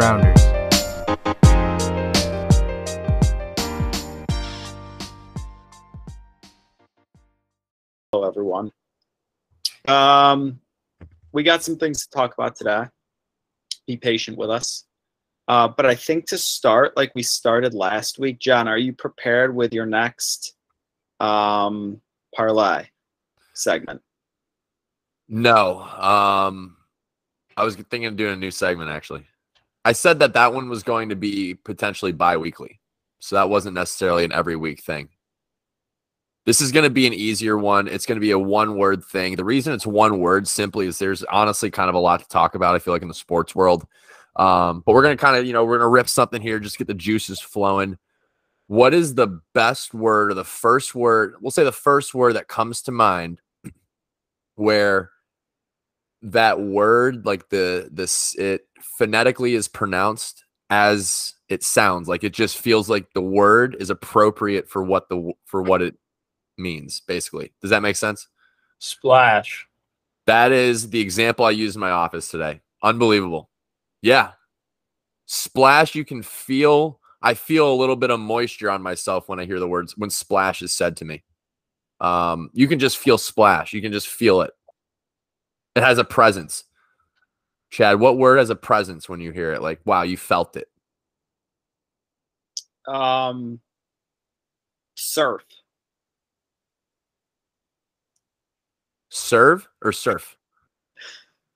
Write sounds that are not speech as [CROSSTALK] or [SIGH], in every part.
Rounders. Hello, everyone. Um, we got some things to talk about today. Be patient with us. Uh, but I think to start, like we started last week, John, are you prepared with your next um, parlay segment? No. Um, I was thinking of doing a new segment actually. I said that that one was going to be potentially bi-weekly. So that wasn't necessarily an every week thing. This is going to be an easier one. It's going to be a one word thing. The reason it's one word simply is there's honestly kind of a lot to talk about. I feel like in the sports world. Um, but we're going to kind of, you know, we're going to rip something here, just get the juices flowing. What is the best word or the first word? We'll say the first word that comes to mind where that word, like the this it phonetically is pronounced as it sounds. Like it just feels like the word is appropriate for what the for what it means, basically. Does that make sense? Splash. That is the example I used in my office today. Unbelievable. Yeah. Splash, you can feel, I feel a little bit of moisture on myself when I hear the words, when splash is said to me. Um, you can just feel splash. You can just feel it. It has a presence. Chad, what word has a presence when you hear it? Like, wow, you felt it. Um, surf. Serve or surf?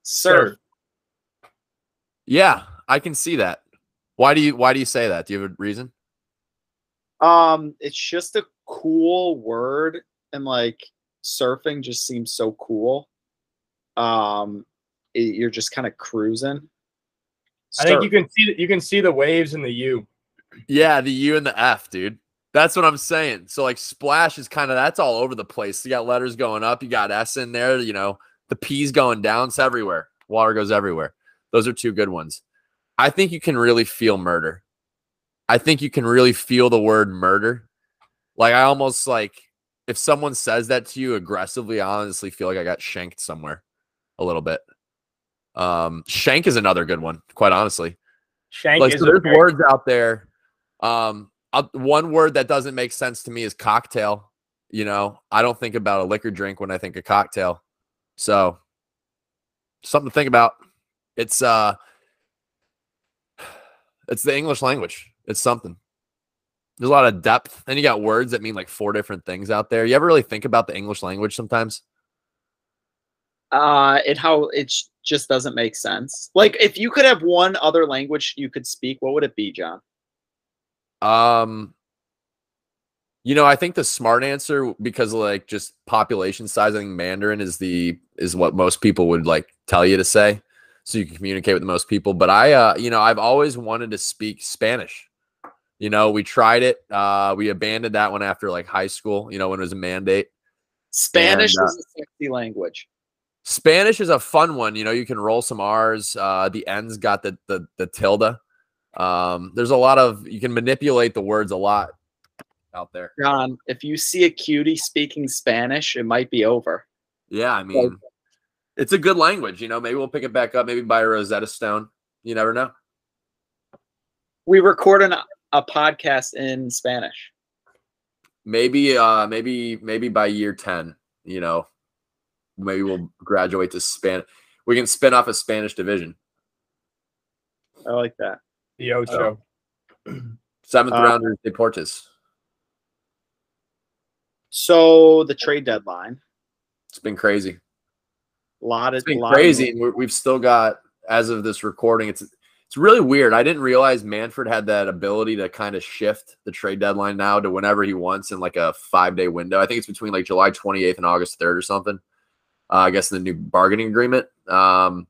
Surf. Yeah, I can see that. Why do you why do you say that? Do you have a reason? Um, it's just a cool word, and like surfing just seems so cool. Um, it- you're just kind of cruising. I think you can see you can see the waves in the U. Yeah, the U and the F, dude. That's what I'm saying. So like splash is kind of that's all over the place. You got letters going up, you got S in there, you know, the P's going down, it's everywhere. Water goes everywhere. Those are two good ones. I think you can really feel murder. I think you can really feel the word murder. Like I almost like if someone says that to you aggressively, I honestly feel like I got shanked somewhere a little bit. Um, shank is another good one, quite honestly. Shank like is so there's very- words out there um uh, one word that doesn't make sense to me is cocktail you know? I don't think about a liquor drink when i think of cocktail. So something to think about. It's uh it's the english language. It's something. There's a lot of depth and you got words that mean like four different things out there. You ever really think about the english language sometimes uh it how it just doesn't make sense like if you could have one other language you could speak what would it be john Um, you know, I think the smart answer because of like just population size, I think Mandarin is the is what most people would like tell you to say, so you can communicate with the most people. But I, uh, you know, I've always wanted to speak Spanish. You know, we tried it. Uh, we abandoned that one after like high school. You know, when it was a mandate. spanish And, uh, is a sexy language Spanish is a fun one. You know, you can roll some R's. Uh, the N's got the the the tilde. Um, there's a lot of you can manipulate the words a lot out there. john if you see a cutie speaking spanish it might be over Yeah, I mean, it's a good language. You know, maybe we'll pick it back up. Maybe buy a Rosetta Stone. You never know. we record an, a podcast in spanish Maybe, uh, maybe, maybe by year ten, you know, maybe we'll graduate to Span. We can spin off a Spanish division. i like that the Ocho. [CLEARS THROAT] Seventh Uh, rounders Deportes. so the trade deadline It's been crazy. a lot of It's been lot of crazy, and we're, we've still got, as of this recording, it's it's really weird. I didn't realize Manfred had that ability to kind of shift the trade deadline now to whenever he wants in like a five day window. I think it's between like July 28th and August 3rd or something. Uh, I guess the new bargaining agreement. Um,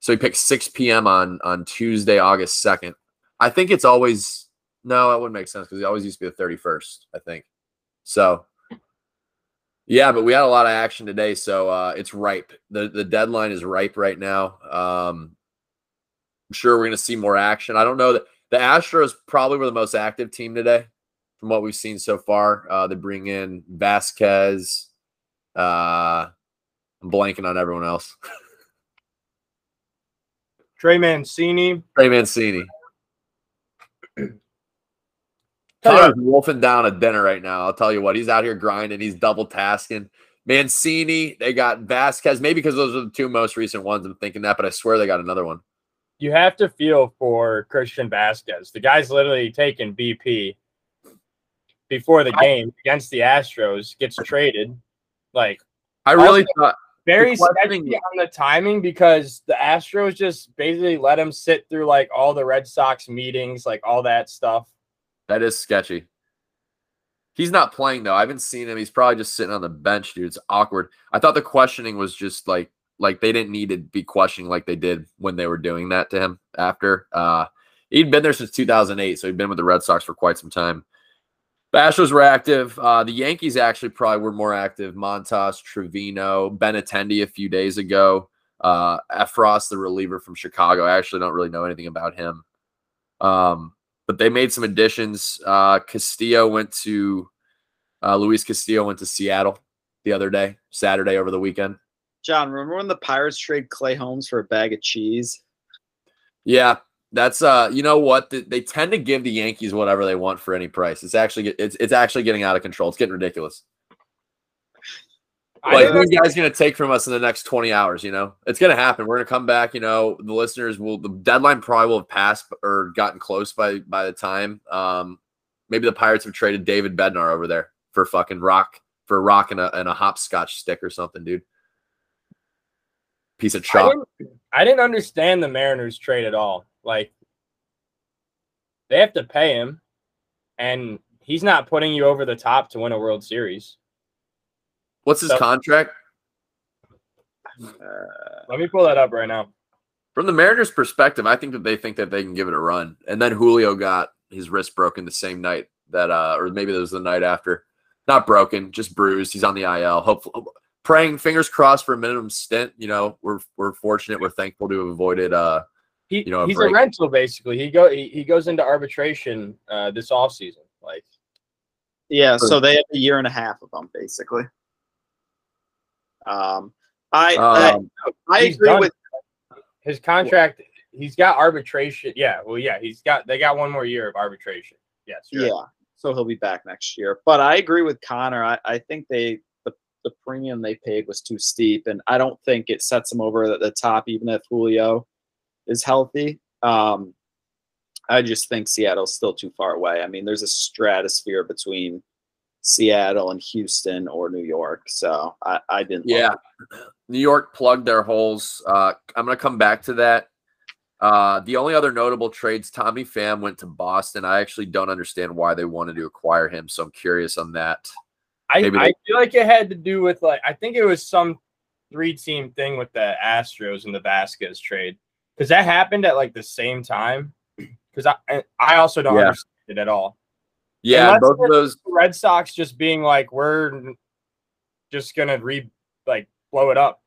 so he picked 6 p.m. on on Tuesday, August 2nd. I think it's always no, that wouldn't make sense because it always used to be the 31st. I think so. Yeah, but we had a lot of action today, so uh, it's ripe. the The deadline is ripe right now. Um, I'm sure we're going to see more action. I don't know that the Astros probably were the most active team today, from what we've seen so far. Uh, they bring in Vazquez. Uh, I'm blanking on everyone else. [LAUGHS] Trey Mancini. Trey Mancini. Connor's wolfing down a dinner right now. I'll tell you what, he's out here grinding. He's double tasking. Mancini, they got Vazquez, maybe because those are the two most recent ones. I'm thinking that, but I swear they got another one. You have to feel for Christian Vazquez. The guy's literally taking BP before the game against the Astros, gets traded. Like I really thought very sketchy on the timing because the Astros just basically let him sit through like all the Red Sox meetings, like all that stuff. that is sketchy. He's not playing though. I haven't seen him. He's probably just sitting on the bench, dude. It's awkward. I thought the questioning was just like like they didn't need to be questioning like they did when they were doing that to him after. Uh he'd been there since 2008, so he'd been with the Red Sox for quite some time. The Astros were active. Uh, the Yankees actually probably were more active. Montas, Trivino, Benintendi a few days ago. Uh, Effross, the reliever from Chicago. I actually don't really know anything about him. Um, but they made some additions. Uh, Castillo went to uh, Luis Castillo went to Seattle the other day, Saturday over the weekend. John, remember when the Pirates trade Clay Holmes for a bag of cheese? Yeah, that's uh, you know what? Th- They tend to give the Yankees whatever they want for any price. It's actually it's it's actually getting out of control. It's getting ridiculous. I Like, who are you guys gonna take from us in the next twenty hours? You know, it's gonna happen. We're gonna come back. You know, the listeners will. The deadline probably will have passed or gotten close by by the time. Um, maybe the Pirates have traded David Bednar over there for fucking rock for rock and a and a hopscotch stick or something, dude. Piece of I chalk. didn't, I didn't understand the Mariners trade at all. Like they have to pay him, and he's not putting you over the top to win a World Series. What's his So- contract? Uh, [SIGHS] Let me pull that up right now. From the Mariners' perspective, I think that they think that they can give it a run. And then Julio got his wrist broken the same night that, uh, or maybe it was the night after. Not broken, just bruised. He's on the IL. Hopefully, praying, fingers crossed for a minimum stint. You know, we're we're fortunate. We're thankful to have avoided. Uh, He, You know, a he's break. a rental basically. He go he, he goes into arbitration uh, this offseason. Like yeah, so they have a year and a half of them basically. Um, I um, I, I agree done. with his contract, he's got arbitration. Yeah, well, yeah, he's got they got one more year of arbitration. Yes, you're yeah. right. So he'll be back next year. But I agree with Connor. I, I think they the, the premium they paid was too steep, and I don't think it sets him over at the top, even if Julio is healthy. Um, I just think Seattle's still too far away. I mean, there's a stratosphere between Seattle and Houston or New York. So I, I didn't. yeah, it. New York plugged their holes. Uh, I'm going to come back to that. Uh, the only other notable trades, Tommy Pham went to Boston. I actually don't understand why they wanted to acquire him, so I'm curious on that. I, Maybe I feel like it had to do with like I think it was some three team thing with the Astros and the Vazquez trade because that happened at like the same time. Because I I also don't Yeah. understand it at all. Yeah, Unless both of those. Red Sox just being like we're just gonna re like blow it up.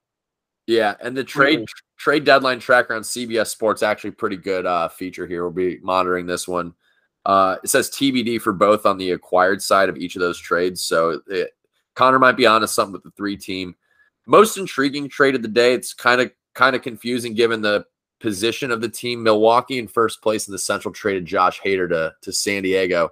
Yeah, and the trade trade deadline tracker on CBS Sports actually pretty good uh, feature here. We'll be monitoring this one. Uh, it says TBD for both on the acquired side of each of those trades. So it, Connor might be onto something with the three team. Most intriguing trade of the day. It's kind of kind of confusing given the position of the team. Milwaukee in first place in the Central traded Josh Hader to to San Diego.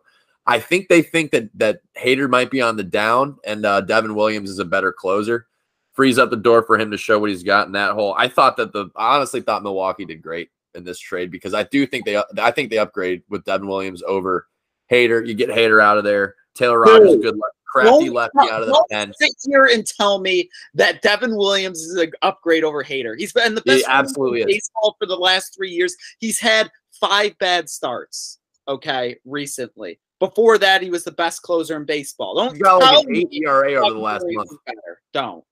I think they think that that Hader might be on the down, and uh, Devin Williams is a better closer frees up the door for him to show what he's got in that hole. I thought that the I honestly thought Milwaukee did great in this trade because I do think they I think they upgrade with Devin Williams over Hader. You get Hader out of there. Taylor Rogers, good luck. Crafty Don't- lefty out of the pen. sit here and tell me that Devin Williams is an upgrade over Hader. He's been the He best absolutely in baseball for the last three years. He's had five bad starts. Okay, recently. Before that, he was the best closer in baseball. Don't He's tell eight ERA over the last month. better. Don't.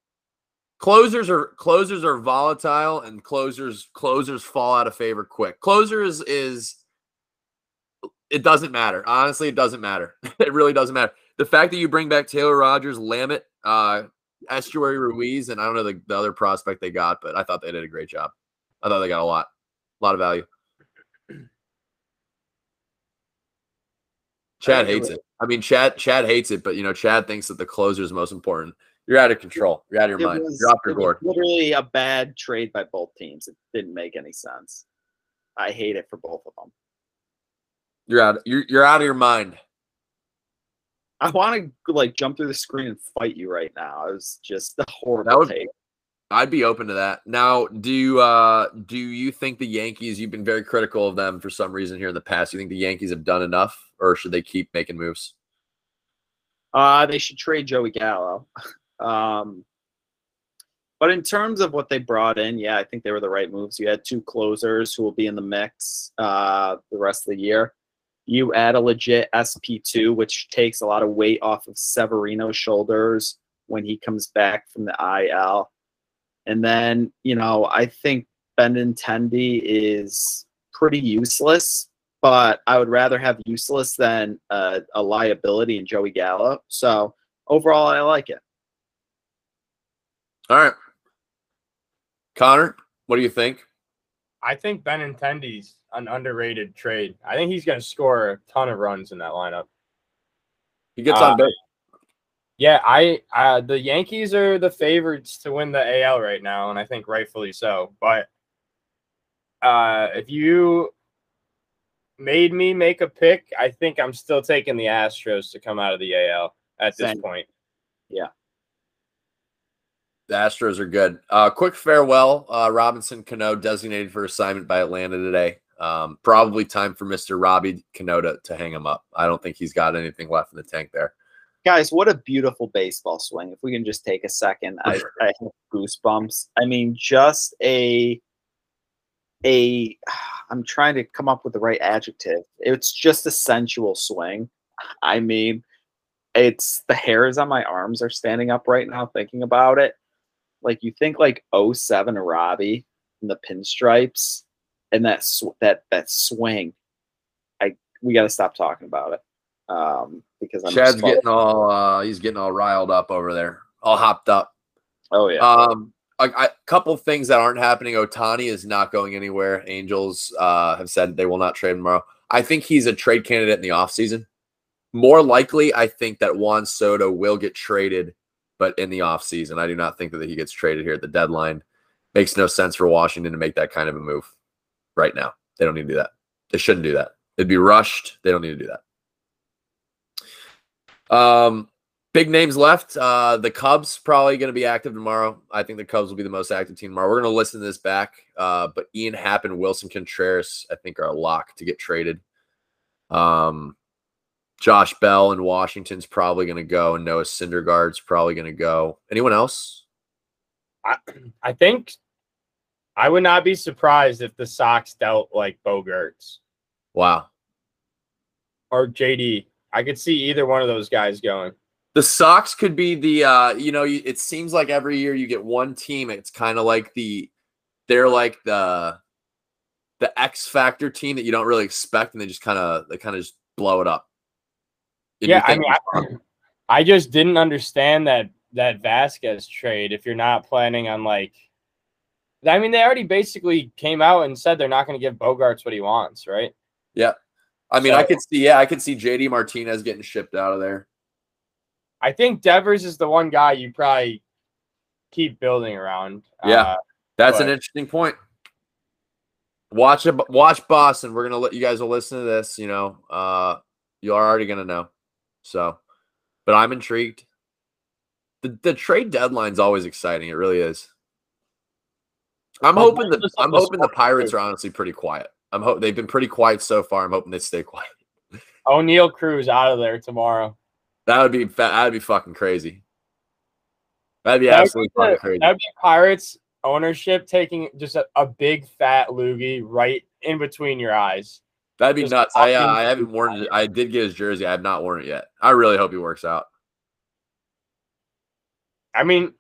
Closers are closers are volatile and closers closers fall out of favor quick. Closers is it doesn't matter. Honestly, it doesn't matter. [LAUGHS] it really doesn't matter. The fact that you bring back Taylor Rogers, Lamet, uh, Esteury Ruiz, and I don't know the, the other prospect they got, but I thought they did a great job. I thought they got a lot, a lot of value. Chad hates it. I mean, Chad Chad hates it, but you know, Chad thinks that the closer is most important. You're out of control. You're out of your It mind. was, off your literally a bad trade by both teams. It didn't make any sense. I hate it for both of them. You're out. You're you're out of your mind. I want to like jump through the screen and fight you right now. It was just a horrible That would- take. I'd be open to that. Now, do you uh do you think the Yankees? You've been very critical of them for some reason here in the past. You think the Yankees have done enough, or should they keep making moves? Uh, they should trade Joey Gallo. Um, but in terms of what they brought in, yeah, I think they were the right moves. You had two closers who will be in the mix uh, the rest of the year. You add a legit SP2, which takes a lot of weight off of Severino's shoulders when he comes back from the IL. And then, you know, I think Benintendi is pretty useless, but I would rather have useless than a liability in Joey Gallo. So overall, I like it. All right, Connor, what do you think? I think Benintendi's an underrated trade. I think he's going to score a ton of runs in that lineup. He gets Uh, on base. Yeah, I uh, the Yankees are the favorites to win the AL right now, and I think rightfully so. But uh, if you made me make a pick, I think I'm still taking the Astros to come out of the AL at this point. point. The Astros are good. Uh, quick farewell. Uh, Robinson Cano designated for assignment by Atlanta today. Um, probably time for Mr. Robbie Cano to, to hang him up. I don't think he's got anything left in the tank there. Guys, what a beautiful baseball swing. If we can just take a second, I, [LAUGHS] I have goosebumps. I mean, just a a I'm trying to come up with the right adjective. It's just a sensual swing. I mean, it's the hairs on my arms are standing up right now thinking about it. Like you think like 07 Robbie in the pinstripes and that sw- that that swing. I we got to stop talking about it. Um because I'm Chad's getting all uh, he's getting all riled up over there, all hopped up. Oh yeah. Um, a, a couple things that aren't happening. Ohtani is not going anywhere. Angels uh, have said they will not trade tomorrow. I think he's a trade candidate in the offseason. More likely, I think that Juan Soto will get traded, but in the offseason. I do not think that he gets traded here at the deadline. Makes no sense for Washington to make that kind of a move right now. They don't need to do that. They shouldn't do that. It'd be rushed. They don't need to do that. Um, big names left. Uh, the Cubs probably going to be active tomorrow. I think the Cubs will be the most active team tomorrow. We're going to listen to this back. Uh, but Ian Happ and Willson Contreras, I think, are a lock to get traded. Um, Josh Bell in Washington's probably going to go, and Noah Syndergaard's probably going to go. Anyone else? I, [CLEARS THROAT] I think I would not be surprised if the Sox dealt like Bogaerts Wow. or JD. I could see either one of those guys going. The Sox could be the uh, you know, it seems like every year you get one team. It's kind of like the they're like the the X factor team that you don't really expect, and they just kind of they kind of just blow it up. You Yeah, I mean, I. I just didn't understand that that Vazquez trade. If you're not planning on like, I mean, they already basically came out and said they're not going to give Bogaerts what he wants, right? Yeah, I mean, I could see, yeah, I could see JD Martinez getting shipped out of there. I think Devers is the one guy you probably keep building around. Yeah. Uh, That's an interesting point. Watch watch Boston. We're gonna let you guys will listen to this. You know, uh, you're already gonna know. So, but I'm intrigued. The the trade deadline's always exciting. It really is. I'm Well, hoping of I'm the hoping the Pirates too. are honestly pretty quiet. I'm hope they've been pretty quiet so far. I'm hoping they stay quiet. Oneil Cruz out of there tomorrow. That would be fa- that'd be fucking crazy. That'd be That would absolutely be the- fucking crazy. That'd be Pirates ownership taking just a, a big fat loogie right in between your eyes. That'd be nuts. I uh, I haven't worn it. I did get his jersey. I have not worn it yet. I really hope he works out. I mean,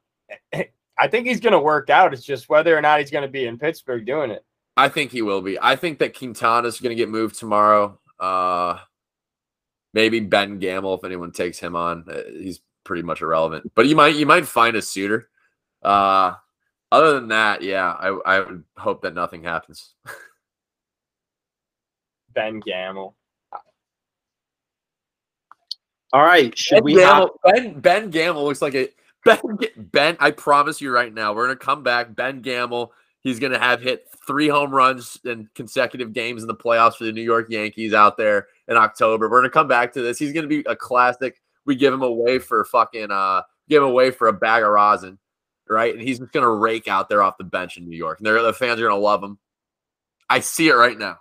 [CLEARS THROAT] I think he's going to work out. It's just whether or not he's going to be in Pittsburgh doing it. I think he will be. I think that Quintana's going to get moved tomorrow. Uh, maybe Ben Gamel if anyone takes him on. Uh, he's pretty much irrelevant. But you might you might find a suitor. Uh, other than that, yeah, I I would hope that nothing happens. [LAUGHS] Ben Gamel. All right. Should Ben we Gamble, hop- ben Ben Gamel looks like a Ben Ben. I promise you right now, we're gonna come back. Ben Gamel He's going to have hit three home runs in consecutive games in the playoffs for the New York Yankees out there in October. We're going to come back to this. He's going to be a classic. We give him away for fucking uh give him away for a bag of rosin, right? And he's just going to rake out there off the bench in New York. And they're, the fans are going to love him. I see it right now.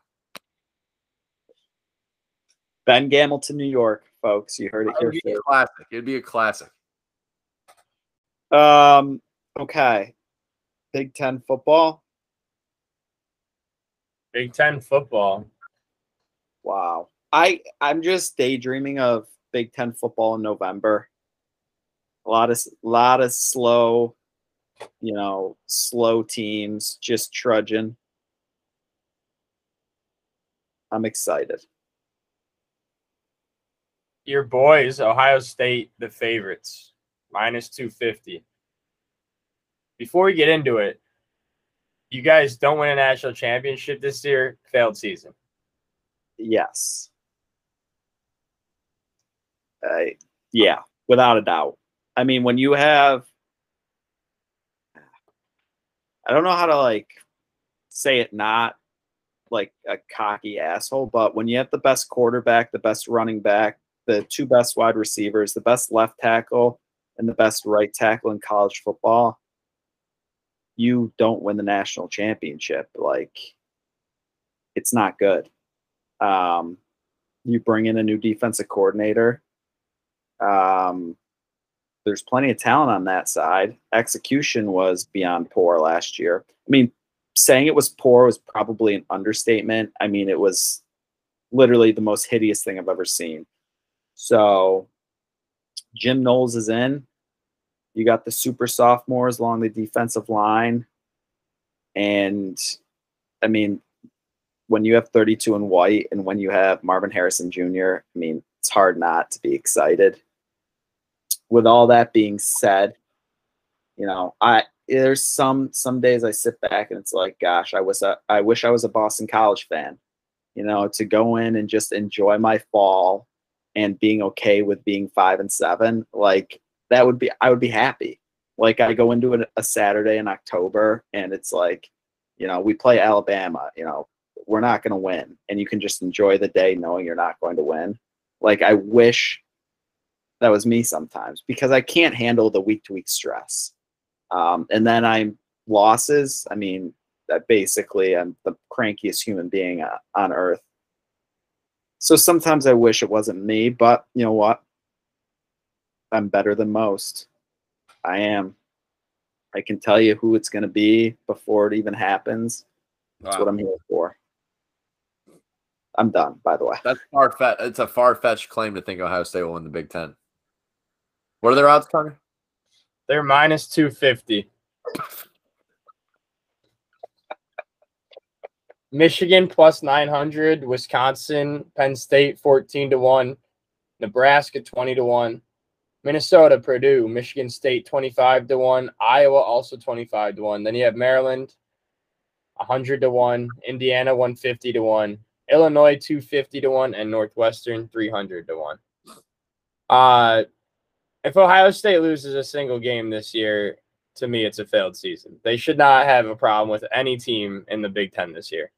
Ben Gamel to New York, folks. You heard it It here would be a classic. It'd be a classic. Um, okay. Big Ten football. Big Ten football. Wow. I I'm just daydreaming of Big Ten football in November. A lot of lot of slow, you know, slow teams just trudging. I'm excited. Your boys, Ohio State, the favorites, minus 250. Before we get into it, you guys don't win a national championship this year, failed season. Yes. I yeah, without a doubt. I mean, when you have I don't know how to like say it not like a cocky asshole, but when you have the best quarterback, the best running back, the two best wide receivers, the best left tackle, and the best right tackle in college football, you don't win the national championship. Like it's not good. Um, you bring in a new defensive coordinator. Um, there's plenty of talent on that side. Execution was beyond poor last year. I mean, saying it was poor was probably an understatement. I mean, it was literally the most hideous thing I've ever seen. So, Jim Knowles is in. You got the super sophomores along the defensive line. And I mean, when you have 32 and white and when you have Marvin Harrison Jr., I mean, it's hard not to be excited. With all that being said, you know, I there's some some days I sit back and it's like, gosh, I was a I wish I was a Boston College fan. You know, to go in and just enjoy my fall and being okay with being five and seven, like that would be I would be happy. Like I go into a, a Saturday in October and it's like, you know, we play Alabama, you know, we're not going to win. And you can just enjoy the day knowing you're not going to win. Like i wish that was me sometimes because i can't handle the week to week stress. Um, and then i'm losses. I mean that basically i'm the crankiest human being uh, on earth so sometimes i wish it wasn't me but you know what i'm better than most i am i can tell you who it's going to be before it even happens that's what i'm here for I'm done, by the way. That's far fetched. It's a far fetched claim to think Ohio State will win the Big Ten. What are their odds, Connor? They're minus 250. [LAUGHS] Michigan plus 900, Wisconsin, Penn State 14 to 1, Nebraska 20 to 1, Minnesota, Purdue, Michigan State 25 to 1, Iowa also 25 to 1. Then you have Maryland 100 to 1, Indiana 150 to 1, Illinois 250 to 1 and Northwestern 300 to 1. Uh if Ohio State loses a single game this year, to me it's a failed season. They should not have a problem with any team in the Big 10 this year.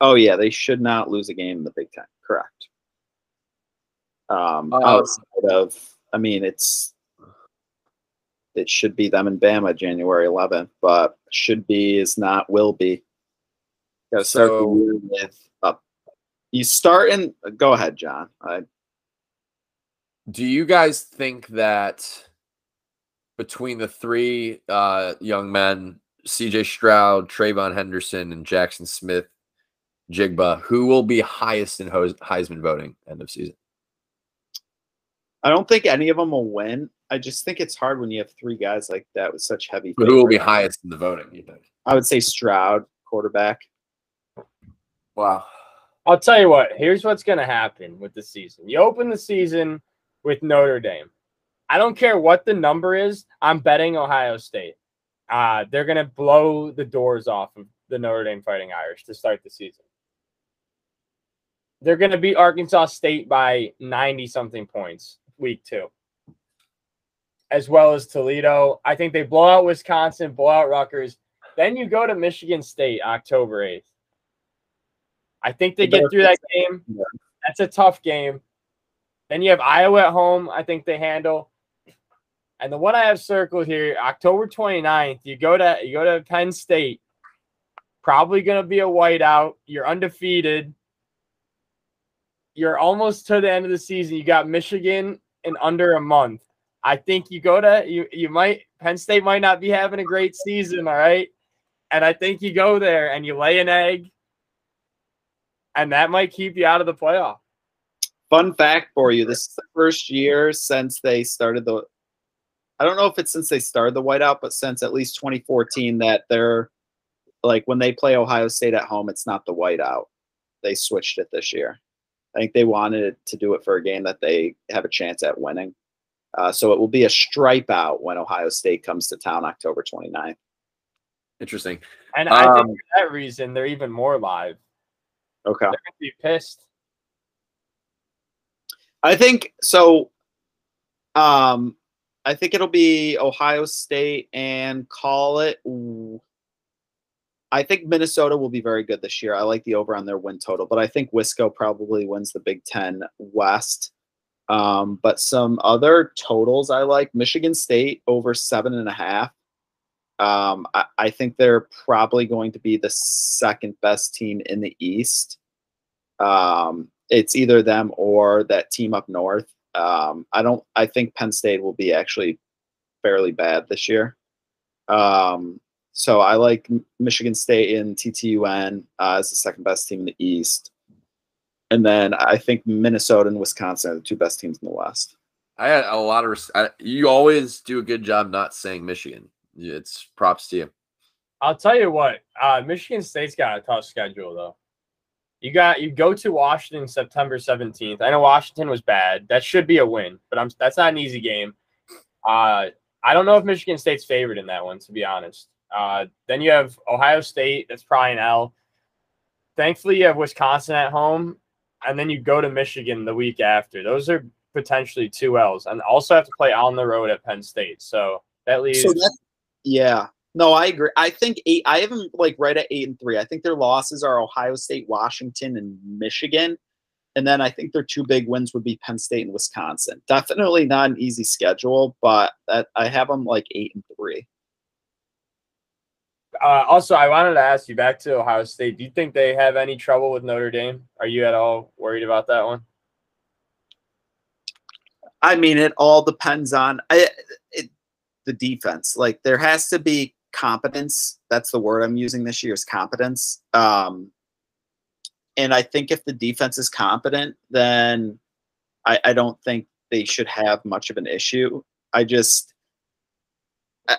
Oh yeah, they should not lose a game in the Big Ten. Correct. Um, Uh, outside of, I mean, it's it should be them and Bama January 11th, but should be is not will be. Got to start So- the year with up. You start in. Go ahead, John. I, Do you guys think that between the three uh, young men, CJ Stroud, TreVeyon Henderson, and Jaxon Smith, Njigba, who will be highest in Heisman voting end of season? I don't think any of them will win. I just think it's hard when you have three guys like that with such heavy. But who will be highest in the voting? You think? I would say Stroud, quarterback. Wow. I'll tell you what, here's what's going to happen with the season. You open the season with Notre Dame. I don't care what the number is, I'm betting Ohio State. Uh, they're going to blow the doors off of the Notre Dame Fighting Irish to start the season. They're going to beat Arkansas State by 90 something points week two, as well as Toledo. I think they blow out Wisconsin, blow out Rutgers. Then you go to Michigan State October 8th. I think they get through that game. That's a tough game. Then you have Iowa at home. I think they handle. And the one I have circled here, October 29th, you go to you go to Penn State. Probably going to be a whiteout. You're undefeated. You're almost to the end of the season. You got Michigan in under a month. I think you go to you you might Penn State might not be having a great season, all right? And I think you go there and you lay an egg and that might keep you out of the playoff. Fun fact for you: This is the first year since they started the. I don't know if it's since they started the whiteout, but since at least 2014 that they're like when they play Ohio State at home, it's not the whiteout. They switched it this year. I think they wanted to do it for a game that they have a chance at winning. Uh, so it will be a stripe out when Ohio State comes to town October 29th. Interesting. And I think Um, for that reason they're even more live. Okay. They're gonna be pissed. I think so. Um, I think it'll be Ohio State and call it. ooh, I think Minnesota will be very good this year. I like the over on their win total, but I think Wisco probably wins the Big Ten West. Um, but some other totals I like Michigan State over seven and a half. Um, I, I think they're probably going to be the second best team in the East. Um, it's either them or that team up north. Um, I don't. I think Penn State will be actually fairly bad this year. Um, so I like Michigan State and TTUN uh, as the second best team in the East, and then I think Minnesota and Wisconsin are the two best teams in the West. I had a lot of. Res- I, you always do a good job not saying Michigan. It's props to you. I'll tell you what, uh, Michigan State's got a tough schedule though. You got you go to Washington September 17th. I know Washington was bad. That should be a win, but I'm that's not an easy game. Uh, I don't know if Michigan State's favored in that one, to be honest. Uh, then you have Ohio State. That's probably an L. Thankfully, you have Wisconsin at home, and then you go to Michigan the week after. Those are potentially two L's, and also have to play on the road at Penn State. So that leaves. So that, yeah, no, I agree. I think eight. I have them like right at eight and three. I think their losses are Ohio State, Washington, and Michigan, and then I think their two big wins would be Penn State and Wisconsin. Definitely not an easy schedule, but that, I have them like eight and three. Uh, also, I wanted to ask you back to Ohio State. Do you think they have any trouble with Notre Dame? Are you at all worried about that one? I mean, it all depends on I, it, the defense. Like there has to be competence. That's the word I'm using this year is competence. Um, and I think if the defense is competent, then I, I don't think they should have much of an issue. I just I-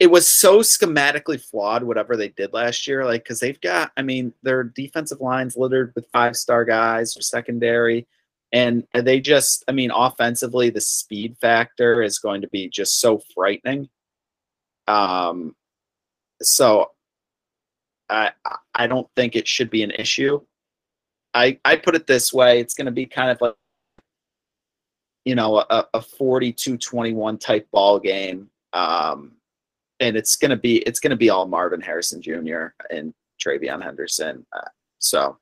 it was so schematically flawed whatever they did last year like because they've got i mean their defensive lines littered with five star guys or secondary and they just i mean offensively the speed factor is going to be just so frightening. Um so i i don't think it should be an issue. I i put it this way it's going to be kind of like you know a, a 42-21 type ball game um and it's going to be it's going to be all marvin harrison jr and treveyon henderson uh, so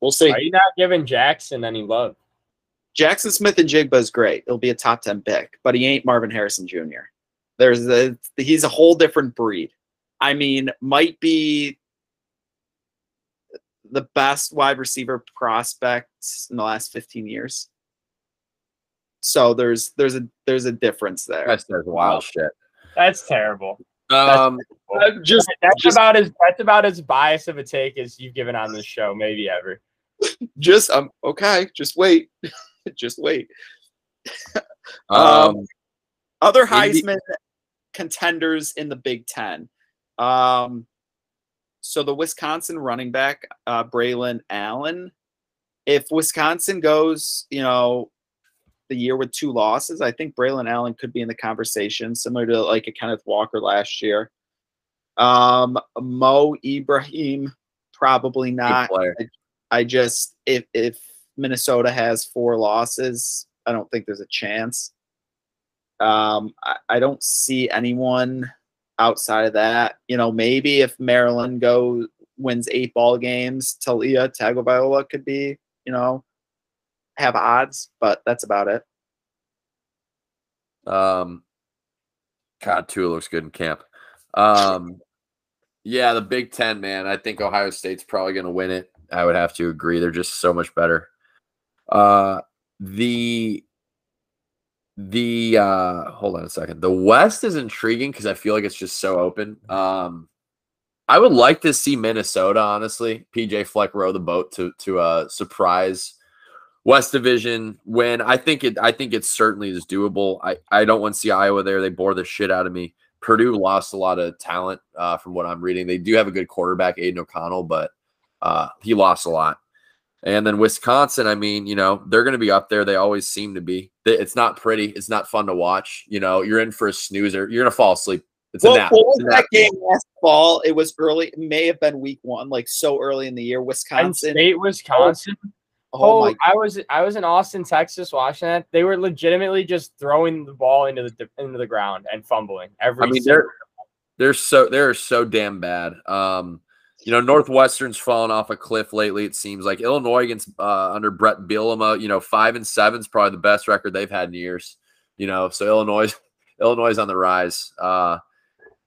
we'll see Are you not giving Jackson any love? Jaxon Smith-Njigba is great. He'll be a top 10 pick, but he ain't Marvin Harrison Jr. There's a he's a whole different breed. I mean, might be the best wide receiver prospects in the last 15 years. So there's there's a there's a difference there. That says wild shit. That's terrible. Um, Uh, just That's just about as that's about as biased of a take as you've given on this show, maybe ever. just um okay, just wait. [LAUGHS] just wait. [LAUGHS] um, Other Maybe- Heisman contenders in the Big Ten. Um, so the Wisconsin running back, uh, Braylon Allen. If Wisconsin goes, you know, the year with two losses, I think Braylon Allen could be in the conversation, similar to like a Kenneth Walker last year. Um, Mo Ibrahim, probably not. player. I just if if Minnesota has four losses, I don't think there's a chance. Um, I, I don't see anyone outside of that, you know, maybe if Maryland go wins eight ball games, Taulia Tagovailoa could be, you know, have odds, but that's about it. Um, God, Tua looks good in camp. Um, yeah, the Big Ten, man. I think Ohio State's probably going to win it. I would have to agree. They're just so much better. Uh, the the uh, hold on a second. The West is intriguing because I feel like it's just so open. Um, I would like to see Minnesota, honestly. PJ Fleck row the boat to to a surprise West Division win. I think it. I think it certainly is doable. I I don't want to see Iowa there. They bore the shit out of me. Purdue lost a lot of talent uh, from what I'm reading. They do have a good quarterback, Aidan O'Connell, but uh, he lost a lot. And then Wisconsin, I mean, you know, they're going to be up there. They always seem to be. It's not pretty. It's not fun to watch. You know, you're in for a snoozer. You're going to fall asleep. It's Well, a nap. what was It's that game last fall? It was early. It may have been week one, like so early in the year. Penn Wisconsin. State, Wisconsin. Oh Oh! I was I was in Austin, Texas, watching that. They were legitimately just throwing the ball into the into the ground and fumbling every. I mean, they're they're so they're so damn bad. Um, you know, Northwestern's fallen off a cliff lately. It seems like Illinois against uh, under Bret Bielema, you know, five and seven's probably the best record they've had in years. You know, so Illinois [LAUGHS] Illinois is on the rise. Uh,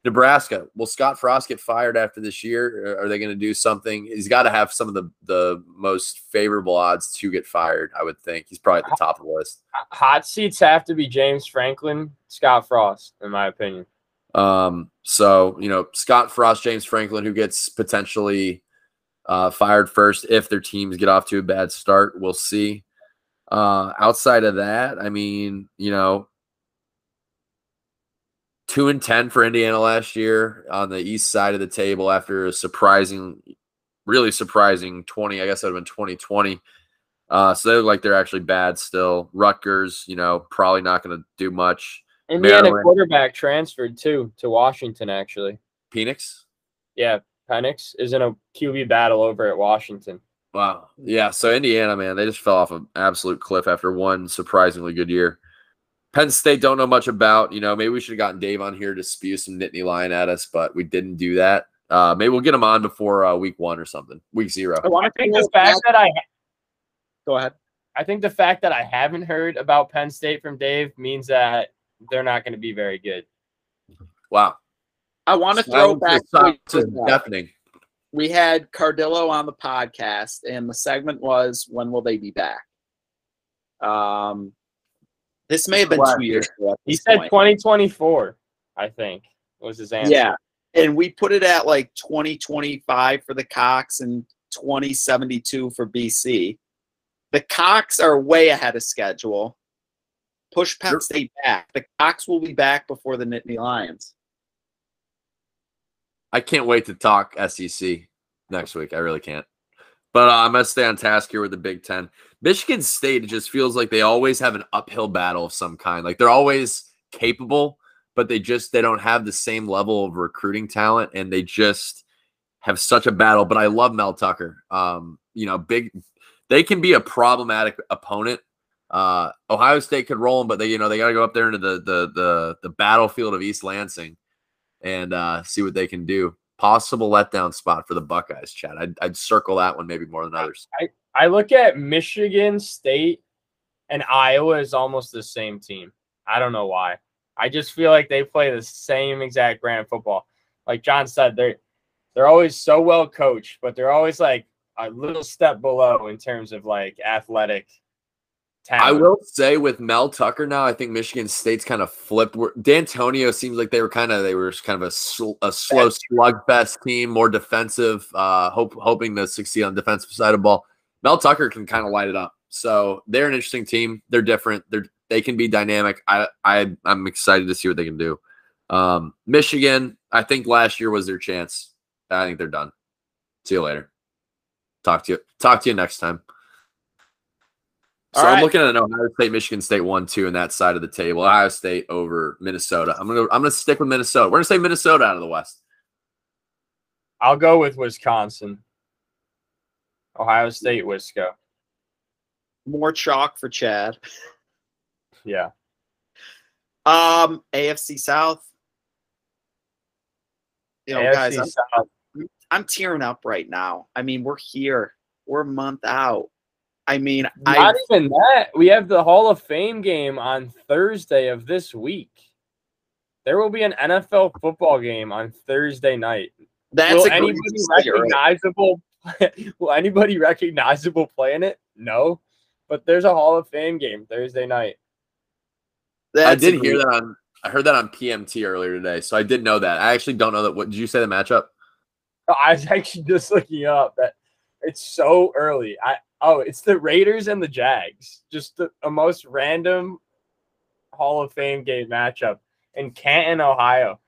Nebraska. Will Scott Frost get fired after this year? Are they going to do something? He's got to have some of the the most favorable odds to get fired. I would think he's probably at the top of the list. hot seats have to be James Franklin, Scott Frost, in my opinion. Um, so you know, Scott Frost, James Franklin, who gets potentially uh, fired first if their teams get off to a bad start. We'll see. Uh, outside of that, I mean, you know, two and ten for Indiana last year on the east side of the table after a surprising, really surprising twenty. I guess that would have been twenty twenty. Uh, so they look like they're actually bad still. Rutgers, you know, probably not going to do much. Indiana Maryland. quarterback transferred too to Washington. Actually, Penix, yeah, Penix is in a QB battle over at Washington. Wow. Yeah. So Indiana, man, they just fell off an absolute cliff after one surprisingly good year. Penn State don't know much about. You know, maybe we should have gotten Dave on here to spew some Nittany Lion at us, but we didn't do that. Uh, maybe we'll get him on before uh, week one or something. Week zero. I want I to think the fact that I Go ahead. I think the fact that I haven't heard about Penn State from Dave means that they're not going to be very good. Wow. I want to throw back. Silence is deafening. We had Cardillo on the podcast, and the segment was, "When will they be back?" Um, this may have been two years ago. He said point. 2024, I think was his answer. Yeah. And we put it at like 2025 for the Cox and 2072 for BC. The Cox are way ahead of schedule. Push Penn Sure. State back. The Cox will be back before the Nittany Lions. I can't wait to talk SEC next week. I really can't. But uh, I'm going to stay on task here with the Big Ten. Michigan State, just feels like they always have an uphill battle of some kind. Like they're always capable, but they just they don't have the same level of recruiting talent, and they just have such a battle. But I love Mel Tucker. Um, you know, big. They can be a problematic opponent. Uh, Ohio State could roll them, but they you know they got to go up there into the the the the battlefield of East Lansing and uh, see what they can do. Possible letdown spot for the Buckeyes, Chad. I'd, I'd circle that one maybe more than others. I I look at Michigan State and Iowa is almost the same team. I don't know why. I just feel like they play the same exact brand of football. Like John said, they're they're always so well coached, but they're always like a little step below in terms of like athletic talent. I will say with Mel Tucker now, I think Michigan State's kind of flipped. Where Dantonio seems like they were kind of they were kind of a, sl- a slow slugfest team, more defensive, uh, hope hoping to succeed on the defensive side of the ball. Mel Tucker can kind of light it up. So they're an interesting team. They're different. They're they can be dynamic. I I I'm excited to see what they can do. Um, Michigan, I think last year was their chance. I think they're done. See you later. Talk to you. Talk to you next time. So All I'm right. looking at an Ohio State, Michigan State one, two, in that side of the table. Ohio State over Minnesota. I'm gonna I'm gonna stick with Minnesota. We're gonna say Minnesota out of the West. I'll go with Wisconsin. Ohio State, Wisco. More chalk for Chad. Yeah. Um, AFC South. You know, AFC guys, I'm, South. I'm tearing up right now. I mean, we're here. We're a month out. I mean, Not I even that. We have the Hall of Fame game on Thursday of this week. There will be an NFL football game on Thursday night. that's will a anybody consider- recognizable [LAUGHS] will anybody recognizable play in it? No. But there's a Hall of Fame game Thursday night. that's I a did hear that on. I heard that on PMT earlier today, so I did know that. I actually don't know that. What did you say the matchup? I was [LAUGHS] actually just looking up that it's so early. I oh, it's the Raiders and the Jags. Just the, a most random Hall of Fame game matchup in Canton, Ohio.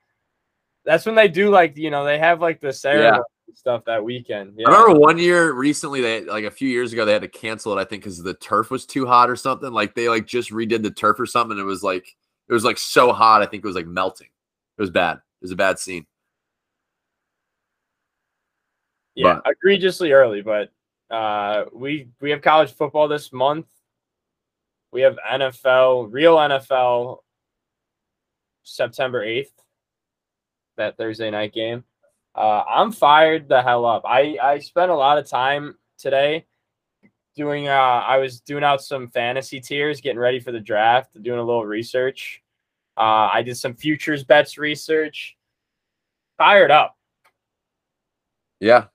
That's when they do like you know they have like the ceremony and stuff that weekend. Yeah. I remember one year recently, they like a few years ago, they had to cancel it. I think because the turf was too hot or something. Like they like just redid the turf or something. And it was like it was like so hot. I think it was like melting. It was bad. It was a bad scene. Yeah, egregiously early, but uh, we we have college football this month. We have NFL, real NFL, September eighth, that Thursday night game. Uh, I'm fired the hell up. I I spent a lot of time today doing. Uh, I was doing out some fantasy tiers, getting ready for the draft, doing a little research. Uh, I did some futures bets research. Fired up. Yeah.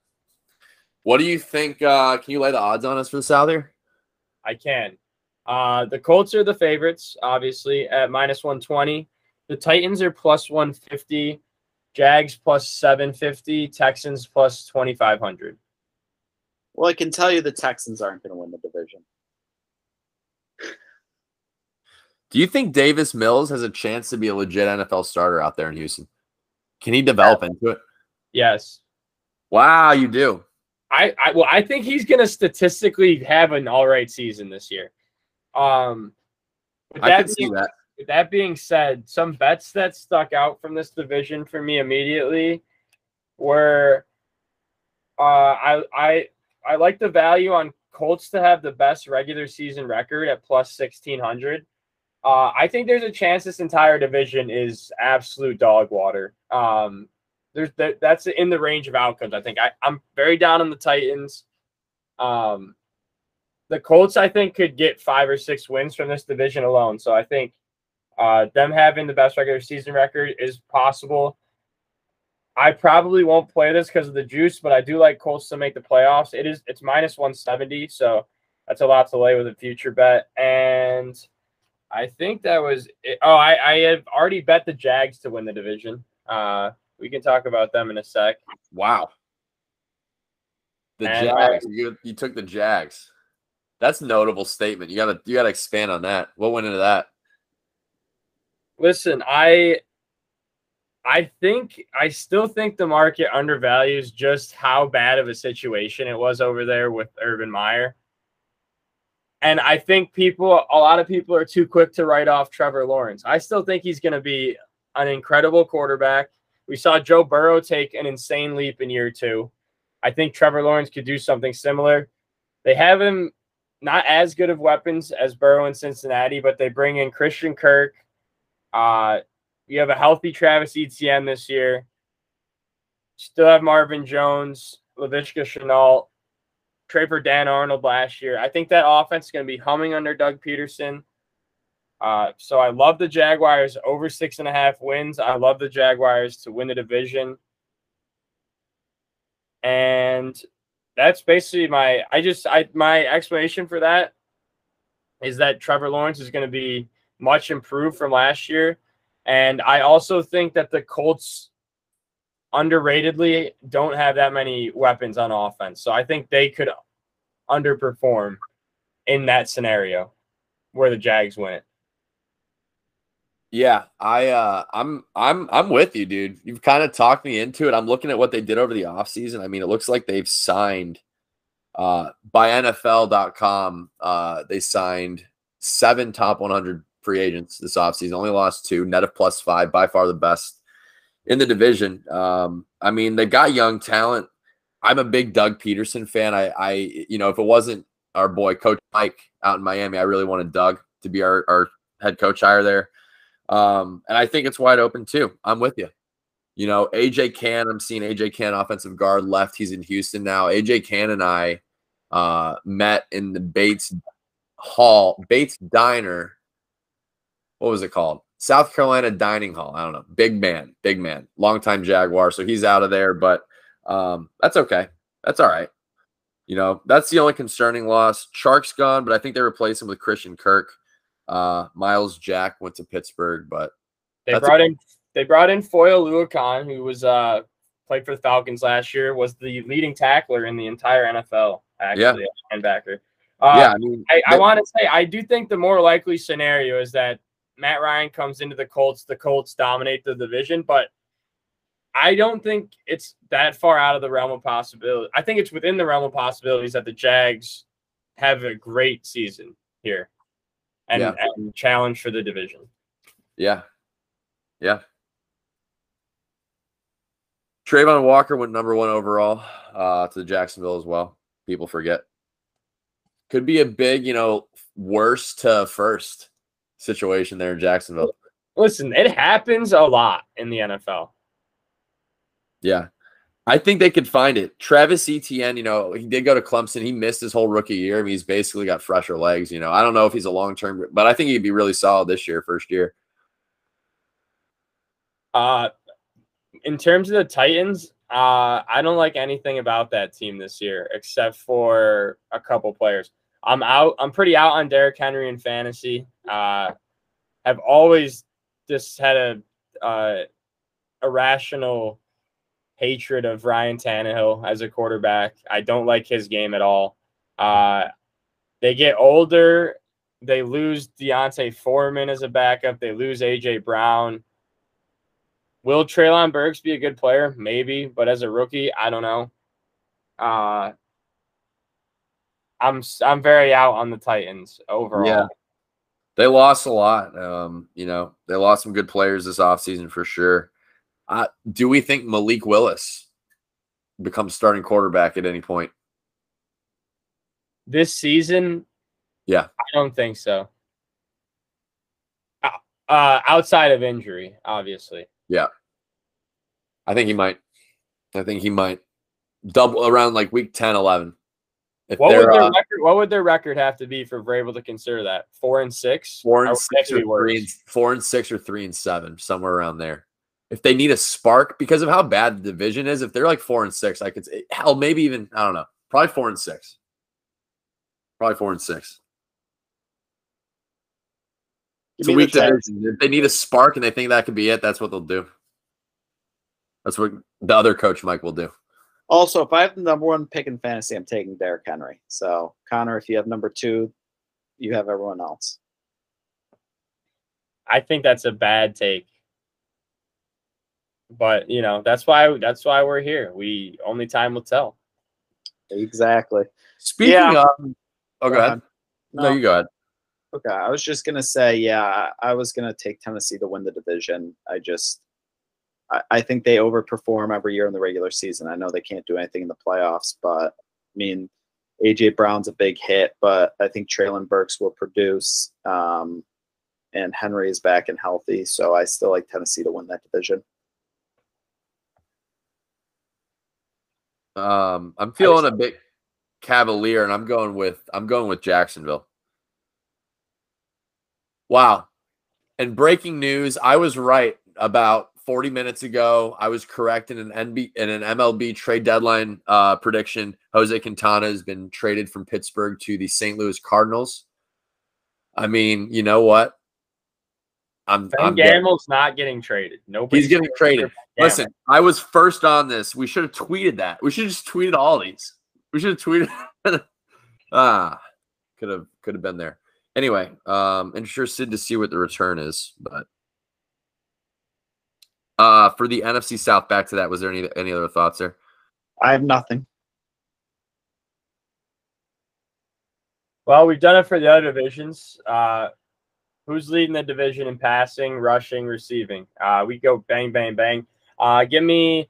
What do you think? Uh, can you lay the odds on us for the South here? I can. Uh, the Colts are the favorites, obviously, at minus 120. The Titans are plus 150. Jags plus 750. Texans plus 2500. Well, I can tell you the Texans aren't going to win the division. Do you think Davis Mills has a chance to be a legit NFL starter out there in Houston? Can he develop into it? Yes. Wow, you do. I, I well, I think he's going to statistically have an all right season this year. Um, with I that can see being- that. With that being said, some bets that stuck out from this division for me immediately were uh, I I I like the value on Colts to have the best regular season record at plus sixteen hundred. Uh, I think there's a chance this entire division is absolute dog water. Um, there's that, that's in the range of outcomes. I think I, I'm very down on the Titans. Um, the Colts, I think, could get five or six wins from this division alone. So I think uh, them having the best regular season record is possible. I probably won't play this because of the juice, but I do like Colts to make the playoffs. It is it's minus 170, so that's a lot to lay with a future bet. And I think that was it. Oh, I, I have already bet the Jags to win the division. Uh, we can talk about them in a sec. Wow. The And- Jags. You, you took the Jags. That's a notable statement. You gotta you gotta expand on that. What went into that? Listen, I I think I still think the market undervalues just how bad of a situation it was over there with Urban Meyer. And I think people a lot of people are too quick to write off Trevor Lawrence. I still think he's going to be an incredible quarterback. We saw Joe Burrow take an insane leap in year 2. I think Trevor Lawrence could do something similar. They have him not as good of weapons as Burrow in Cincinnati, but they bring in Christian Kirk. Uh, you have a healthy Travis Etienne this year. Still have Marvin Jones, Laviska Shenault, trade for Dan Arnold last year. I think that offense is going to be humming under Doug Pederson. Uh, so I love the Jaguars over six and a half wins. I love the Jaguars to win the division. And that's basically my I just I my explanation for that is that Trevor Lawrence is going to be much improved from last year. And I also think that the Colts underratedly don't have that many weapons on offense. So I think they could underperform in that scenario where the Jags win it. Yeah, I uh I'm I'm I'm with you, dude. You've kind of talked me into it. I'm looking at what they did over the offseason. I mean, it looks like they've signed uh by NFL.com, uh they signed seven top 100 free agents this offseason. Only lost two, net of plus 5, by far the best in the division. Um I mean, they got young talent. I'm a big Doug Pederson fan. I I you know, if it wasn't our boy coach Mike out in Miami, I really wanted Doug to be our our head coach hire there. Um, and I think it's wide open too. I'm with you. You know, AJ Cann, I'm seeing AJ Cann offensive guard left. He's in Houston now. AJ Cann and I uh, met in the Bates Hall, Bates Diner. What was it called? South Carolina Dining Hall. I don't know. Big man, big man, longtime Jaguar. So he's out of there, but um, that's okay. That's all right. You know, that's the only concerning loss. Chark's gone, but I think they replaced him with Christian Kirk. Uh, Myles Jack went to Pittsburgh, but They brought in they brought in Foye Oluokun, who was uh played for the Falcons last year, was the leading tackler in the entire NFL, actually, a linebacker. Uh, yeah, I mean, I, I want to say I do think the more likely scenario is that Matt Ryan comes into the Colts, the Colts dominate the division, but I don't think it's that far out of the realm of possibility. I think it's within the realm of possibilities that the Jags have a great season here and, Yeah. and challenge for the division. Yeah. Yeah. Travon Walker went number one overall uh, to Jacksonville as well. People forget. Could be a big, you know, worst to first situation there in Jacksonville. Listen, it happens a lot in the NFL. Yeah. I think they could find it. Travis Etienne, you know, he did go to Clemson. He missed his whole rookie year. I mean, he's basically got fresher legs. You know, I don't know if he's a long term, but I think he'd be really solid this year, first year. Uh, in terms of the Titans, uh, I don't like anything about that team this year except for a couple players. I'm out. I'm pretty out on Derrick Henry in fantasy. Uh, have always just had a uh, irrational hatred of Ryan Tannehill as a quarterback. I don't like his game at all. Uh, they get older. They lose D'Onta Foreman as a backup. They lose AJ Brown. Will Treylon Burks be a good player? Maybe, but as a rookie, I don't know. Uh, I'm I'm very out on the Titans overall. Yeah. They lost a lot. Um, you know, they lost some good players this offseason for sure. Uh, do we think Malik Willis becomes starting quarterback at any point? This season, Yeah. I don't think so. Uh, outside of injury, obviously. Yeah, I think he might. I think he might double around like week 10, 11. If What would their uh, record? What would their record have to be for we're to consider that four and six? four and six or three and four and six or three and seven, somewhere around there. If they need a spark because of how bad the division is, if they're like four and six, I could say eh, hell, maybe even I don't know, probably four and six. Probably four and six. It's a me the weak division. If they need a spark and they think that could be it, that's what they'll do. That's what the other coach Mike will do. Also, if I have the number one pick in fantasy, I'm taking Derrick Henry. So, Connor, if you have number two, you have everyone else. I think that's a bad take. But you know, that's why that's why we're here. We only time will tell. Exactly. Speaking Yeah. of, oh, go ahead. No, you go ahead. Okay, I was just gonna say, yeah, I I was gonna take Tennessee to win the division. I just, I, I think they overperform every year in the regular season. I know they can't do anything in the playoffs, but I mean, AJ Brown's a big hit, but I think Treylon Burks will produce, um, and Henry is back and healthy, so I still like Tennessee to win that division. Um, I'm feeling a bit cavalier, and I'm going with I'm going with Jacksonville. Wow! And breaking news, I was right about 40 minutes ago. I was correct in an NB in an MLB trade deadline uh, prediction. Jose Quintana has been traded from Pittsburgh to the St. Louis Cardinals. I mean, you know what? I'm, Ben I'm getting- Gamel's not getting traded. Nobody. He's getting traded. Listen, I was first on this. We should have tweeted that. We should have just tweeted all these. We should have tweeted. [LAUGHS] ah, could have could have been there. Anyway, um, interested to see what the return is, but uh, for the NFC South, back to that. Was there any any other thoughts there? I have nothing. Well, we've done it for the other divisions. Uh, who's leading the division in passing, rushing, receiving? Uh, we go bang, bang, bang. Uh, give me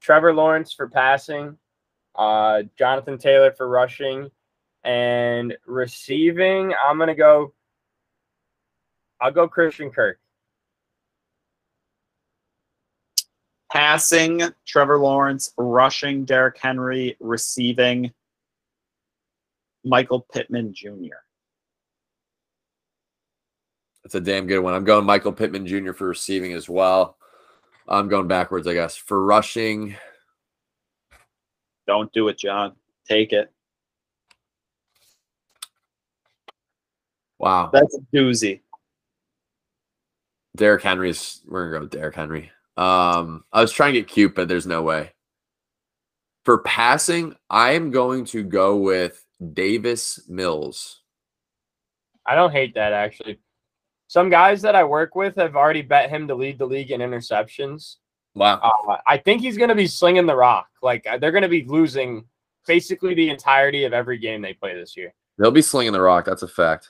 Trevor Lawrence for passing, uh, Jonathan Taylor for rushing, and receiving. I'm gonna go. I'll go Christian Kirk. Passing, Trevor Lawrence. Rushing, Derrick Henry. Receiving, Michael Pittman Jr. That's a damn good one. I'm going Michael Pittman Jr. for receiving as well. I'm going backwards, I guess. For rushing, Don't do it, John. Take it. wow. That's a doozy. Derrick Henry's. We're gonna go with Derrick Henry. Um, I was trying to get cute, but there's no way. For passing, I am going to go with Davis Mills. I don't hate that actually. Some guys that I work with have already bet him to lead the league in interceptions. Wow. Uh, I think he's going to be slinging the rock. Like uh, they're going to be losing basically the entirety of every game they play this year. They'll be slinging the rock. That's a fact.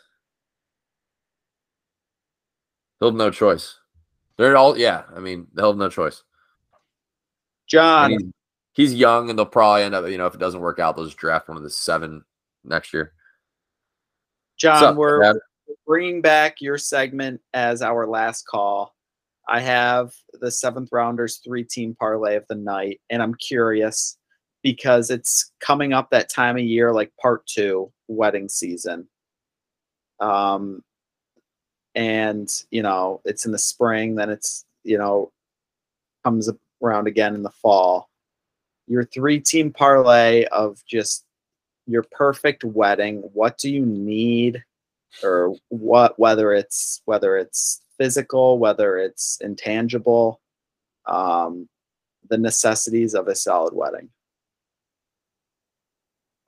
They'll have no choice. They're all, yeah. I mean, they'll have no choice. John, he's, he's young, and they'll probably end up, you know, if it doesn't work out, they'll just draft one of the seven next year. John, up, we're Dad? Bringing back your segment as our last call. I have the seventh rounders three team parlay of the night, and I'm curious because it's coming up that time of year, like part two, wedding season. Um, and you know, it's in the spring, then it's you know, comes around again in the fall. Your three team parlay of just your perfect wedding. What do you need? Or what whether it's whether it's physical whether it's intangible um, the necessities of a solid wedding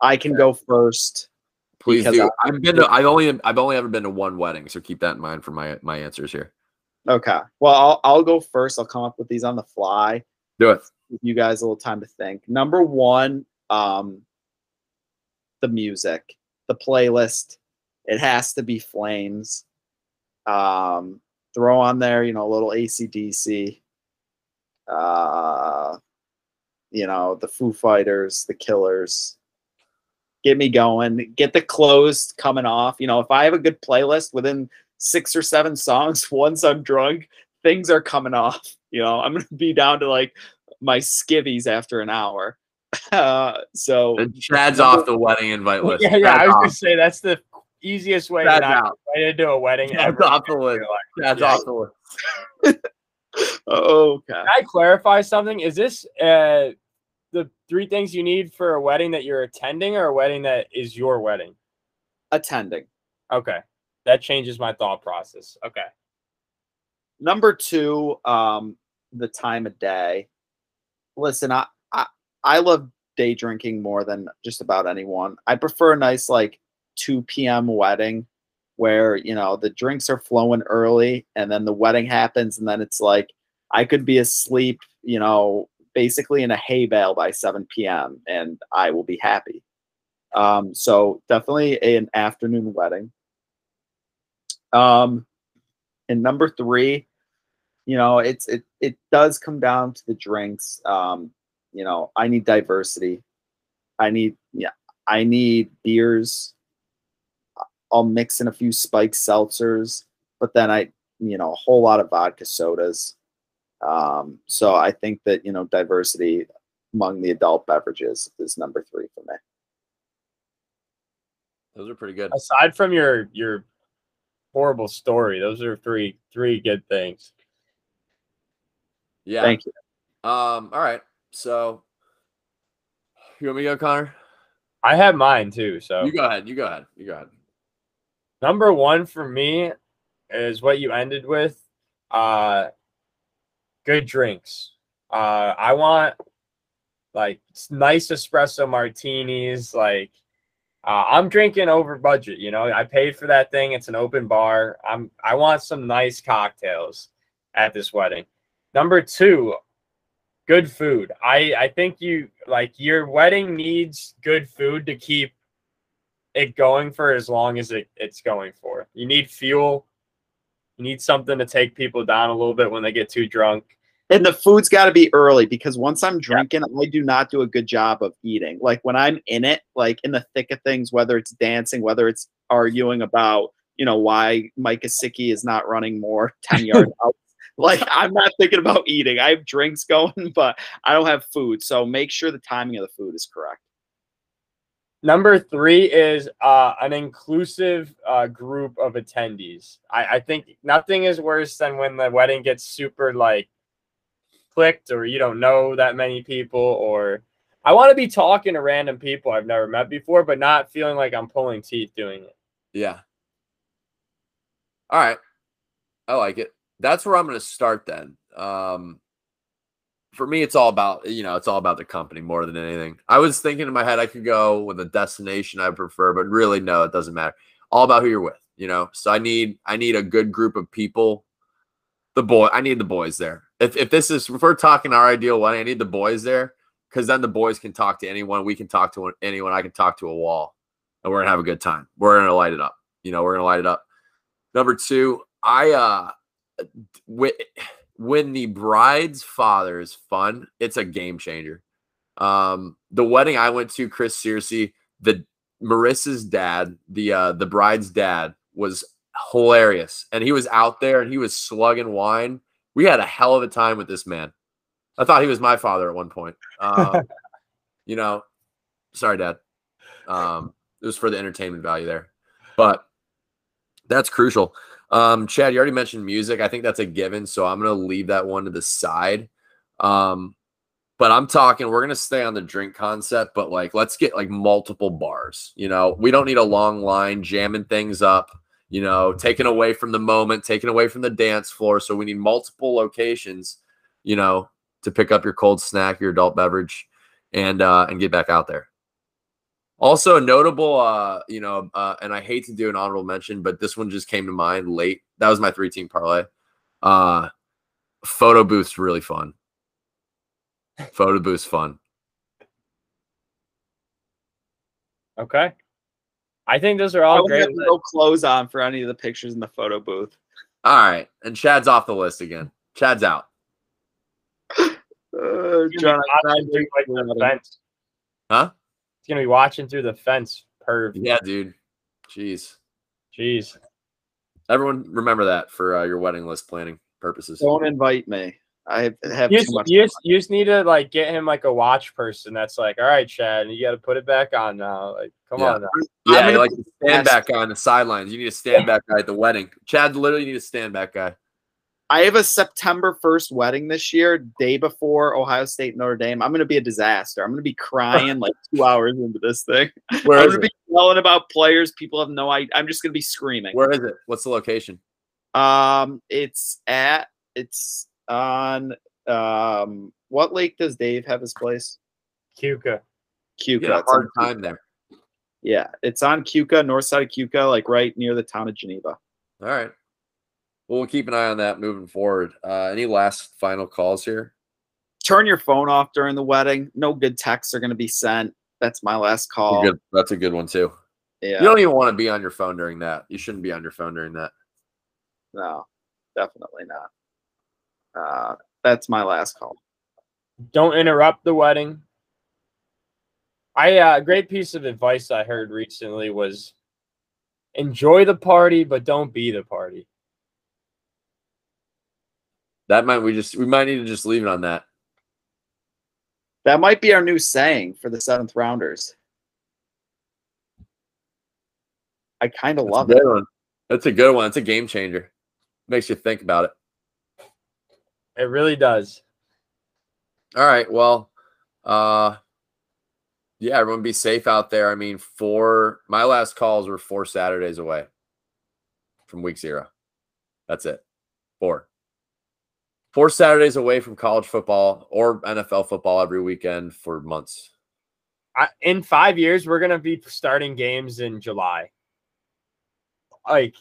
i can go first Please do. I- I've been to, I've only I've only ever been to one wedding, so keep that in mind for my my answers here. okay well i'll, I'll go first i'll come up with these on the fly Do it. give you guys a little time to think number one um, the music the playlist it has to be flames um, throw on there you know a little acdc uh, you know the foo fighters the killers get me going get the clothes coming off you know if i have a good playlist within six or seven songs [LAUGHS] once i'm drunk things are coming off you know i'm gonna be down to like my skivvies after an hour [LAUGHS] uh, so And Chad's off the wedding invite list. [LAUGHS] Yeah, yeah. I was off. gonna say that's the easiest way to Chad's not out. get invited to a wedding That's off the list. Chad's Yeah. off the list. [LAUGHS] okay Can I clarify something? Is this uh, the three things you need for a wedding that you're attending, or a wedding that is your wedding? attending Okay, that changes my thought process. Okay, number two um the time of day listen I, I i love day drinking more than just about anyone i prefer a nice like 2 p.m wedding where you know the drinks are flowing early and then the wedding happens and then it's like i could be asleep you know basically in a hay bale by 7 p.m and i will be happy. Um so definitely an afternoon wedding. Um and number three you know it's it it does come down to the drinks. Um you know i need diversity. I need yeah i need beers i'll mix in a few spiked seltzers but then i you know a whole lot of vodka sodas um so i think that you know diversity among the adult beverages is number three for me Those are pretty good. aside from your your horrible story, those are three three good things. Yeah. thank you Um. All right. So, you want me to go, Connor? I have mine too. So You go ahead. You go ahead. You go ahead. Number one for me is what you ended with. Uh, good drinks. Uh, I want like nice espresso martinis. Like, uh, I'm drinking over budget. You know, I paid for that thing. It's an open bar. I'm. I want some nice cocktails at this wedding. Number two, good food. I I think you like your wedding needs good food to keep it going for as long as it, it's going for. You need fuel. You need something to take people down a little bit when they get too drunk. and the food's got to be early because once I'm drinking, I do not do a good job of eating. Like when I'm in it, like in the thick of things, whether it's dancing, whether it's arguing about, you know, why Mike Gesicki is not running more [LAUGHS] 10 yard [LAUGHS] outs. Like I'm not thinking about eating. I have drinks going, [LAUGHS] but I don't have food. So make sure the timing of the food is correct. Number three is uh, an inclusive uh, group of attendees. I, I think nothing is worse than when the wedding gets super like clicked or you don't know that many people or I want to be talking to random people I've never met before, but not feeling like I'm pulling teeth doing it. Yeah. All right. I like it. That's where I'm going to start then. Um, for me, it's all about you know, it's all about the company more than anything. I was thinking in my head I could go with a destination I prefer, but really, no, it doesn't matter. All about who you're with, you know. So I need I need a good group of people. The boy, I need the boys there. If if this is if we're talking our ideal wedding, I need the boys there because then the boys can talk to anyone. We can talk to anyone. I can talk to a wall, and we're gonna have a good time. We're gonna light it up. You know, we're gonna light it up. Number two, I uh, when the bride's father is fun, it's a game changer. Um, the wedding I went to, Chris Searcy, the Marissa's dad, the uh, the bride's dad, was hilarious, and he was out there and he was slugging wine. We had a hell of a time with this man. I thought he was my father at one point. Um, [LAUGHS] you know, sorry, Dad. Um, it was for the entertainment value there, but that's crucial. Um, Chad, you already mentioned music. I think that's a given, so I'm gonna leave that one to the side. Um, but I'm talking, we're gonna stay on the drink concept, but like let's get like multiple bars. You know, we don't need a long line jamming things up, you know, taken away from the moment, taken away from the dance floor. So we need multiple locations, you know, to pick up your cold snack, your adult beverage, and uh and get back out there. Also, a notable, uh, you know, uh, and I hate to do an honorable mention, but this one just came to mind late. That was my three team parlay. Uh, photo booth's really fun. Photo booth's fun. Okay. I think those are all I great. no clothes on for any of the pictures in the photo booth. All right, and Chad's off the list again. Chad's out. [LAUGHS] Uh, John, Watching through, like, the. Huh? He's gonna be watching through the fence. Perv. Yeah, dude. Jeez. Jeez. Everyone, remember that for uh, your wedding list planning purposes. don't invite me. I have You too just, much. you, just, you just need to like get him like a watch person that's like, all right, Chad, you got to put it back on now. Like, come Yeah. on now. Yeah, I'm you like stand best. back on the sidelines. You need a stand back guy at the wedding. Chad literally need a stand back guy. I have a September 1st wedding this year, day before Ohio State Notre Dame. I'm going to be a disaster. I'm going to be crying like two [LAUGHS] hours into this thing. Where I'm is going to be yelling about players. People have no idea. I'm just going to be screaming. Where is it? What's the location? Um, it's at, it's on, um, what lake does Dave have his place? Keuka. You Keuka. get a It's hard Keuka. time there. Yeah, it's on Keuka, north side of Keuka, like right near the town of Geneva. All right. Well, we'll keep an eye on that moving forward. Uh, any last final calls here? Turn your phone off during the wedding. No good texts are going to be sent. That's my last call. Good. That's a good one too. Yeah. You don't even want to be on your phone during that. You shouldn't be on your phone during that. No, definitely not. Uh, that's my last call. Don't interrupt the wedding. I uh, a great piece of advice I heard recently was enjoy the party, but don't be the party. That might we just we might need to just leave it on that. That might be our new saying for the seventh rounders. I kind of love a it. one. That's a good one. It's a game changer. Makes you think about it. It really does. All right. Well, uh yeah, everyone be safe out there. I mean, four my last calls were four Saturdays away from week zero. That's it. Four. Four Saturdays away from college football or NFL football every weekend for months. I, in five years, we're gonna be starting games in July. Like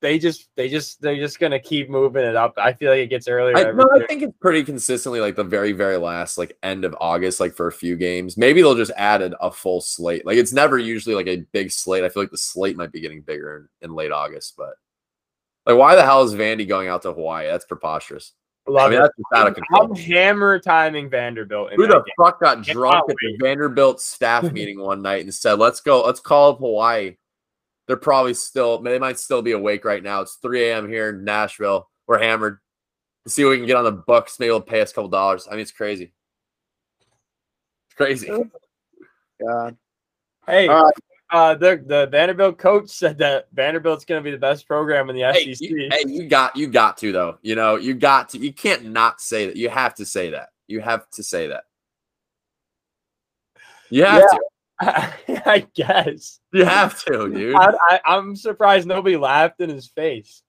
they just, they just, they're just gonna keep moving it up. I feel like it gets earlier. I, every no, I think it's pretty consistently like the very, very last, like end of August, like for a few games. Maybe they'll just add a, a full slate. Like it's never usually like a big slate. I feel like the slate might be getting bigger in, in late August, but like, why the hell is Vandy going out to Hawaii? That's preposterous. I Love mean, it. that's just out of control. I'm hammer timing Vanderbilt. In Who the game. fuck got Cannot drunk at the. Vanderbilt staff [LAUGHS] meeting one night and said, "Let's go, let's call up Hawaii." They're probably still, they might still be awake right now. It's 3 a.m. here in Nashville. We're hammered. See what we can get on the books. Maybe they'll pay us a couple dollars. I mean, it's crazy. It's crazy. [LAUGHS] God. Hey, All right. Uh, the the Vanderbilt coach said that Vanderbilt's going to be the best program in the Hey SEC. you, hey, you got you got to though. You know, you got to. You can't not say that. You have to say that. You have to say that. You have to. [LAUGHS] I guess. You have to, dude. I, I, I'm surprised nobody laughed in his face.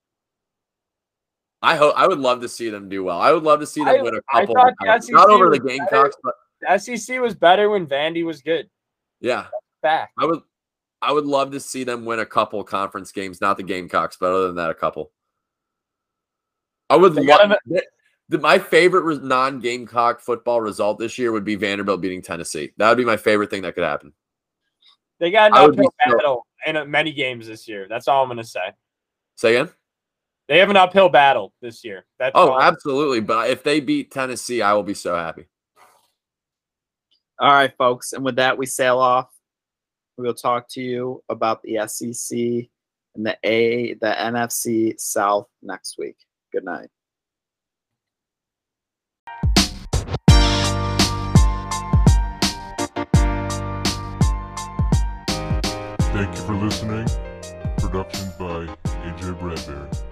I hope I would love to see them do well. I would love to see them I- win a couple. of the. SEC Not over the Gamecocks, but The SEC was better when Vandy was good. yeah, Fact. I would. I would love to see them win a couple conference games, not the Gamecocks, but other than that, a couple. I would love. gotta- the- the- my favorite non-Gamecock football result this year would be Vanderbilt beating Tennessee. That would be my favorite thing that could happen. They got an I would uphill so- battle in uh, many games this year. That's all I'm going to say. Say again. They have an uphill battle this year. That's Oh, all. absolutely. But if they beat Tennessee, I will be so happy. All right, folks. And with that, we sail off. We'll talk to you about the SEC and the A, the NFC South next week. Good night. Thank you for listening. Production by AJ Bradbury.